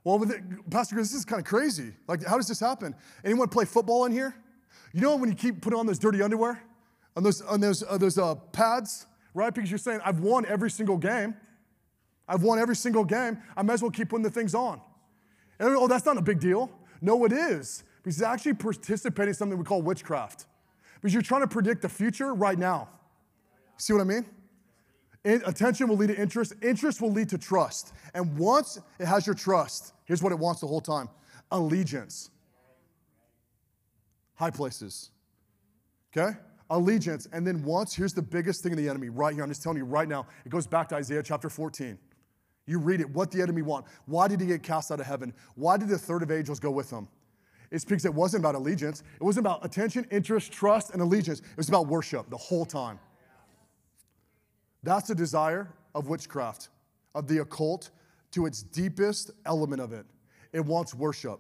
Well, it, Pastor, this is kind of crazy. Like, how does this happen? Anyone play football in here? You know when you keep putting on those dirty underwear? on those, on those, uh, those uh, pads, right? Because you're saying, I've won every single game. I've won every single game. I might as well keep putting the things on. And, oh, that's not a big deal. No, it is. Because it's actually participating in something we call witchcraft. Because you're trying to predict the future right now. See what I mean? Attention will lead to interest. Interest will lead to trust. And once it has your trust, here's what it wants the whole time allegiance. High places. Okay? allegiance. And then once, here's the biggest thing of the enemy right here. I'm just telling you right now. It goes back to Isaiah chapter 14. You read it, what the enemy want. Why did he get cast out of heaven? Why did the third of angels go with him? It's because it wasn't about allegiance. It wasn't about attention, interest, trust, and allegiance. It was about worship the whole time. That's the desire of witchcraft, of the occult, to its deepest element of it. It wants worship.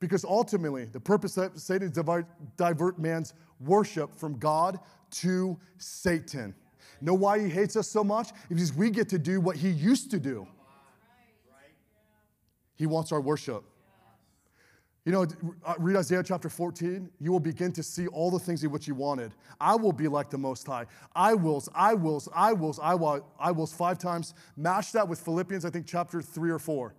Because ultimately, the purpose of Satan is to divert man's worship from God to Satan. Know why he hates us so much? Because we get to do what he used to do. He wants our worship. You know, uh, read Isaiah chapter 14. You will begin to see all the things in which you wanted. I will be like the Most High. I wills, I wills, I wills, I wills, I wills five times. Match that with Philippians, I think, chapter three or four.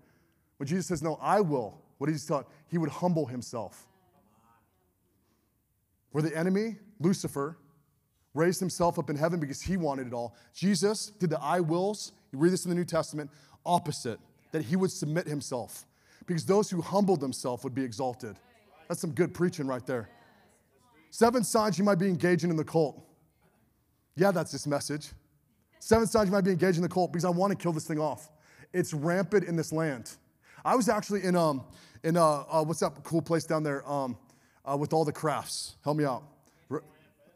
When Jesus says, No, I will. What did he taught? He would humble himself. Where the enemy, Lucifer, raised himself up in heaven because he wanted it all. Jesus did the I wills, you read this in the New Testament, opposite, that he would submit himself. Because those who humbled themselves would be exalted. That's some good preaching right there. Seven signs you might be engaging in the cult. Yeah, that's this message. Seven signs you might be engaging in the cult because I want to kill this thing off. It's rampant in this land. I was actually in, um, in uh, uh, what's that cool place down there? Um, uh, with all the crafts. Help me out.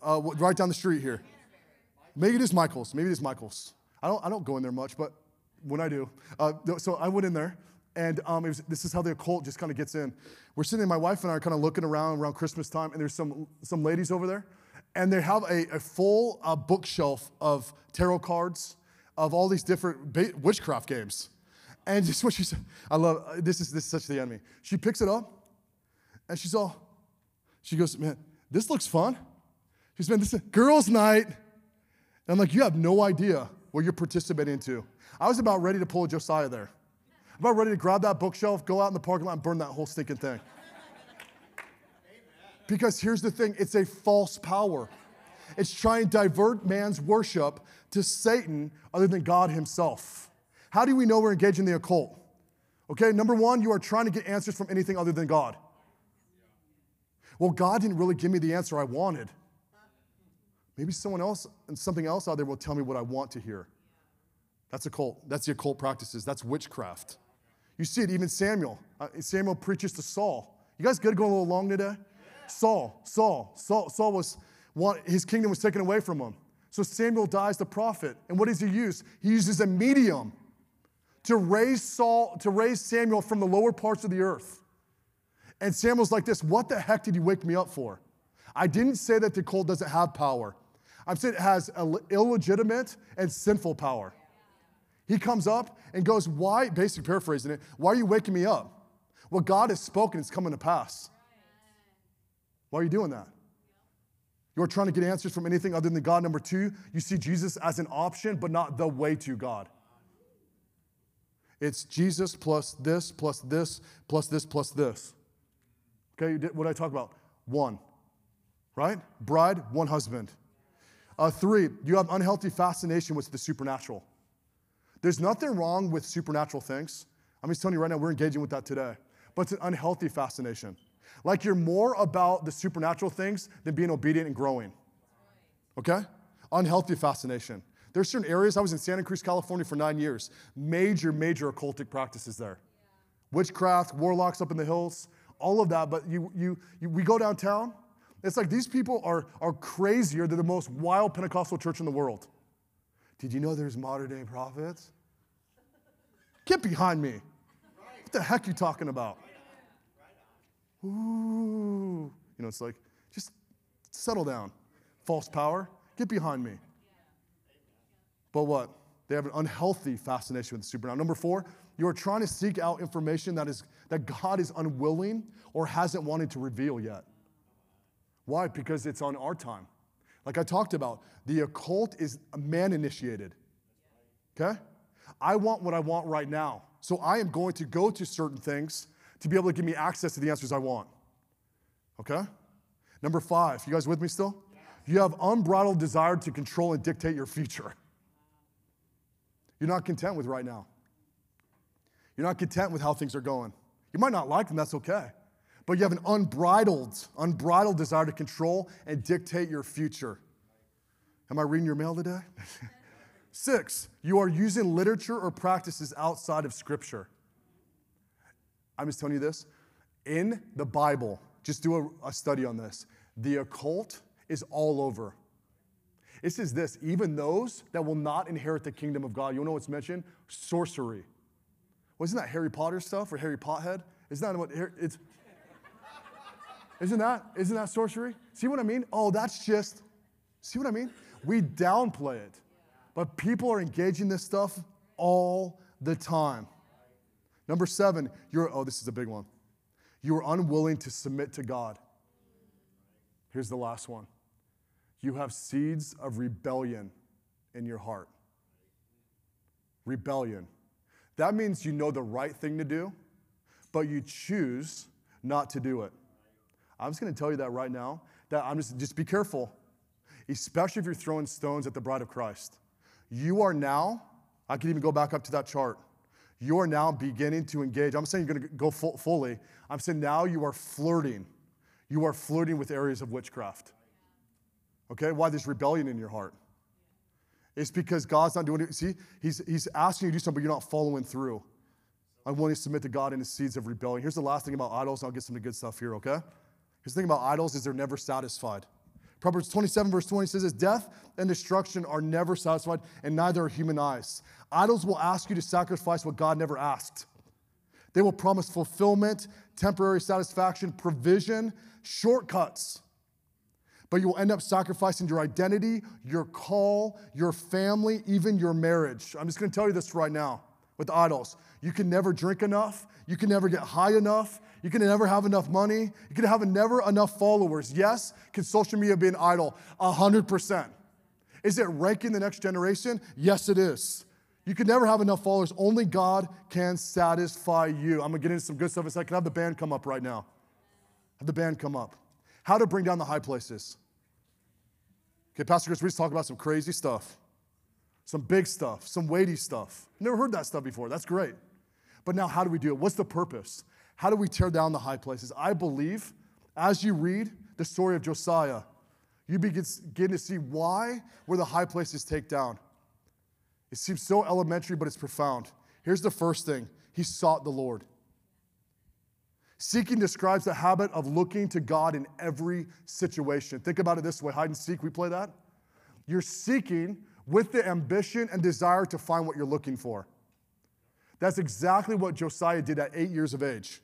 Uh, right down the street here. Maybe it is Michael's. Maybe it is Michael's. I don't, I don't go in there much, but when I do. Uh, so I went in there, and um, was, this is how the occult just kind of gets in. We're sitting, my wife and I are kind of looking around around Christmas time, and there's some, some ladies over there, and they have a, a full uh, bookshelf of tarot cards, of all these different ba- witchcraft games. And just what she said, I love, this is, this is such the enemy. She picks it up, and she's all, she goes, Man, this looks fun. She says, Man, this is girls' night. And I'm like, You have no idea what you're participating into. I was about ready to pull a Josiah there. I'm about ready to grab that bookshelf, go out in the parking lot, and burn that whole stinking thing. Because here's the thing it's a false power. It's trying to divert man's worship to Satan other than God himself. How do we know we're engaged in the occult? Okay, number one, you are trying to get answers from anything other than God. Well, God didn't really give me the answer I wanted. Maybe someone else and something else out there will tell me what I want to hear. That's a cult. That's the occult practices. That's witchcraft. You see it, even Samuel. Uh, Samuel preaches to Saul. You guys good going a little long today? Saul, Saul, Saul, Saul was, his kingdom was taken away from him. So Samuel dies the prophet. And what does he use? He uses a medium to raise Saul, to raise Samuel from the lower parts of the earth. And Samuel's like this, what the heck did you wake me up for? I didn't say that the cult doesn't have power. I'm saying it has illegitimate and sinful power. He comes up and goes, Why, basically paraphrasing it, why are you waking me up? What God has spoken is coming to pass. Why are you doing that? You're trying to get answers from anything other than God. Number two, you see Jesus as an option, but not the way to God. It's Jesus plus this, plus this, plus this, plus this. Okay, what did I talk about? One, right? Bride, one husband. Uh, three, you have unhealthy fascination with the supernatural. There's nothing wrong with supernatural things. I'm just telling you right now, we're engaging with that today. But it's an unhealthy fascination. Like you're more about the supernatural things than being obedient and growing. Okay? Unhealthy fascination. There's certain areas, I was in Santa Cruz, California for nine years, major, major occultic practices there. Witchcraft, warlocks up in the hills, all of that. But you, you, you, we go downtown, it's like these people are, are crazier than the most wild Pentecostal church in the world. Did you know there's modern day prophets? Get behind me. What the heck are you talking about? Ooh. You know, it's like, just settle down. False power, get behind me. But what? They have an unhealthy fascination with the supernatural. Number four, you are trying to seek out information that, is, that God is unwilling or hasn't wanted to reveal yet. Why? Because it's on our time. Like I talked about, the occult is man initiated. Okay? I want what I want right now. So I am going to go to certain things to be able to give me access to the answers I want. Okay? Number five, you guys with me still? You have unbridled desire to control and dictate your future. You're not content with right now. You're not content with how things are going. You might not like them, that's okay but you have an unbridled, unbridled desire to control and dictate your future. Am I reading your mail today? Six, you are using literature or practices outside of Scripture. I'm just telling you this. In the Bible, just do a, a study on this. The occult is all over. It says this even those that will not inherit the kingdom of God. You know what's mentioned? Sorcery. Wasn't that Harry Potter stuff or Harry Pothead? Isn't that what it's isn't that, isn't that sorcery? See what I mean? Oh, that's just, see what I mean? We downplay it. But people are engaging this stuff all the time. Number seven, you're, oh, this is a big one. You are unwilling to submit to God. Here's the last one. You have seeds of rebellion in your heart. Rebellion. That means you know the right thing to do, but you choose not to do it. I'm just going to tell you that right now. That I'm just just be careful, especially if you're throwing stones at the bride of Christ. You are now. I can even go back up to that chart. You are now beginning to engage. I'm saying you're going to go full, fully. I'm saying now you are flirting. You are flirting with areas of witchcraft. Okay, why there's rebellion in your heart? It's because God's not doing it. See, He's, he's asking you to do something, but you're not following through. I'm wanting to submit to God in the seeds of rebellion. Here's the last thing about idols, and I'll get some good stuff here, okay? Because the thing about idols is they're never satisfied. Proverbs 27, verse 20 says this Death and destruction are never satisfied, and neither are human eyes. Idols will ask you to sacrifice what God never asked. They will promise fulfillment, temporary satisfaction, provision, shortcuts. But you will end up sacrificing your identity, your call, your family, even your marriage. I'm just gonna tell you this right now with idols. You can never drink enough, you can never get high enough, you can never have enough money. You can have never enough followers. Yes, can social media be an idol? 100%. Is it ranking the next generation? Yes, it is. You can never have enough followers. Only God can satisfy you. I'm gonna get into some good stuff in a second. Have the band come up right now. Have the band come up. How to bring down the high places. Okay, Pastor Chris, we just talked about some crazy stuff, some big stuff, some weighty stuff. Never heard that stuff before. That's great. But now, how do we do it? What's the purpose? How do we tear down the high places? I believe as you read the story of Josiah, you begin to see why were the high places take down. It seems so elementary, but it's profound. Here's the first thing he sought the Lord. Seeking describes the habit of looking to God in every situation. Think about it this way hide and seek, we play that. You're seeking with the ambition and desire to find what you're looking for. That's exactly what Josiah did at eight years of age.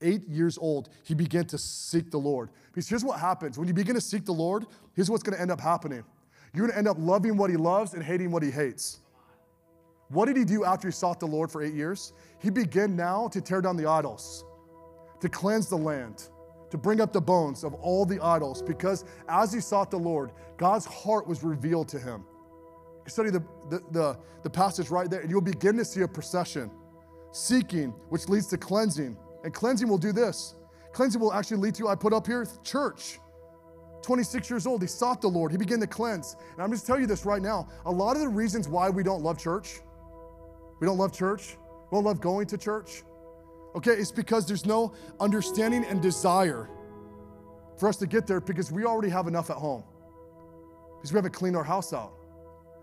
Eight years old, he began to seek the Lord. Because here's what happens when you begin to seek the Lord, here's what's to end up happening. You're to end up loving what he loves and hating what he hates. What did he do after he sought the Lord for eight years? He began now to tear down the idols, to cleanse the land, to bring up the bones of all the idols, because as he sought the Lord, God's heart was revealed to him. Study the, the, the, the passage right there, and you'll begin to see a procession. Seeking, which leads to cleansing. And cleansing will do this. Cleansing will actually lead to, I put up here, church. 26 years old, he sought the Lord. He began to cleanse. And I'm just tell you this right now. A lot of the reasons why we don't love church, we don't love church, we don't love going to church, okay, it's because there's no understanding and desire for us to get there because we already have enough at home. Because we haven't cleaned our house out.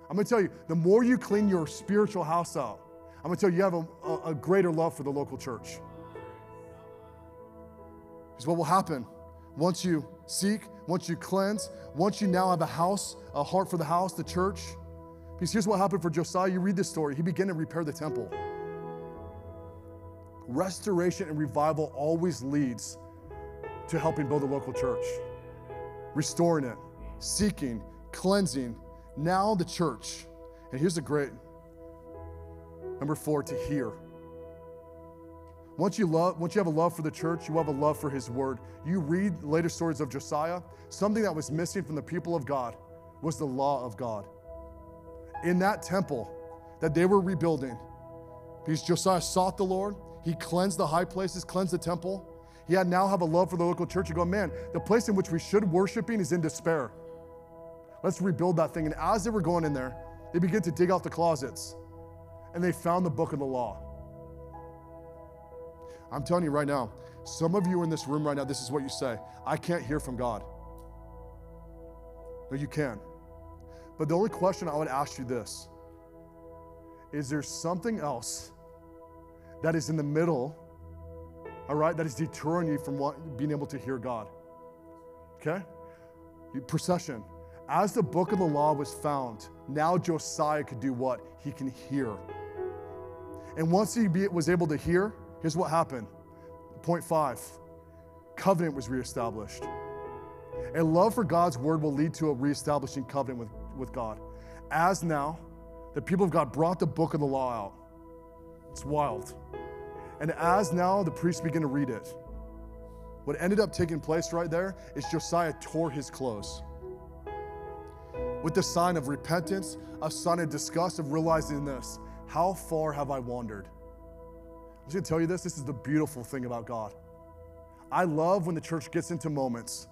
I'm gonna tell you, the more you clean your spiritual house out, I'm gonna tell you, you have a, a, greater love for the local church. Because what will happen once you seek, once you cleanse, once you now have a house, a heart for the house, the church. Because here's what happened for Josiah. You read this story. He began to repair the temple. Restoration and revival always leads to helping build a local church, restoring it, seeking, cleansing, now the church. And here's a great number four to hear. Once you love, once you have a love for the church, you have a love for his word. You read later stories of Josiah, something that was missing from the people of God was the law of God. In that temple that they were rebuilding, because Josiah sought the Lord, he cleansed the high places, cleansed the temple. He had now have a love for the local church. You go, man, the place in which we should worshiping is in despair. Let's rebuild that thing. And as they were going in there, they began to dig out the closets and they found the book of the law. I'm telling you right now, some of you in this room right now, this is what you say I can't hear from God. No, you can. But the only question I would ask you this is there something else that is in the middle, all right, that is deterring you from being able to hear God? Okay? Procession. As the book of the law was found, now Josiah could do what? He can hear. And once he be, was able to hear, here's what happened. Point five covenant was reestablished. A love for God's word will lead to a reestablishing covenant with, with God. As now, the people of God brought the book of the law out. It's wild. And as now the priests begin to read it, what ended up taking place right there is Josiah tore his clothes with the sign of repentance, a sign of disgust, of realizing this how far have I wandered? I'm just gonna tell you this this is the beautiful thing about God. I love when the church gets into moments.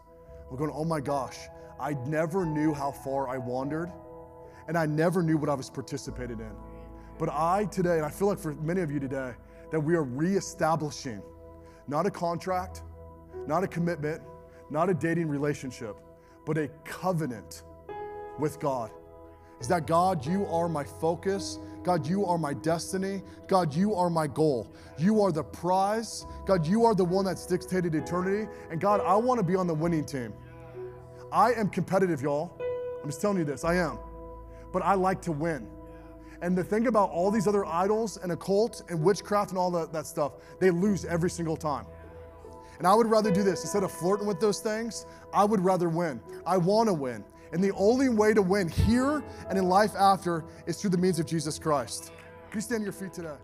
We're going, oh my gosh, I never knew how far I wandered, and I never knew what I was participated in. But I today, and I feel like for many of you today, that we are reestablishing not a contract, not a commitment, not a dating relationship, but a covenant with God. Is that God, you are my focus. God, you are my destiny. God, you are my goal. You are the prize. God, you are the one that's dictated eternity. And God, I want to be on the winning team. I am competitive, y'all. I'm just telling you this, I am. But I like to win. And the thing about all these other idols and occult and witchcraft and all that, that stuff, they lose every single time. And I would rather do this. Instead of flirting with those things, I would rather win. I want to win. And the only way to win here and in life after is through the means of Jesus Christ. Can you stand on your feet today?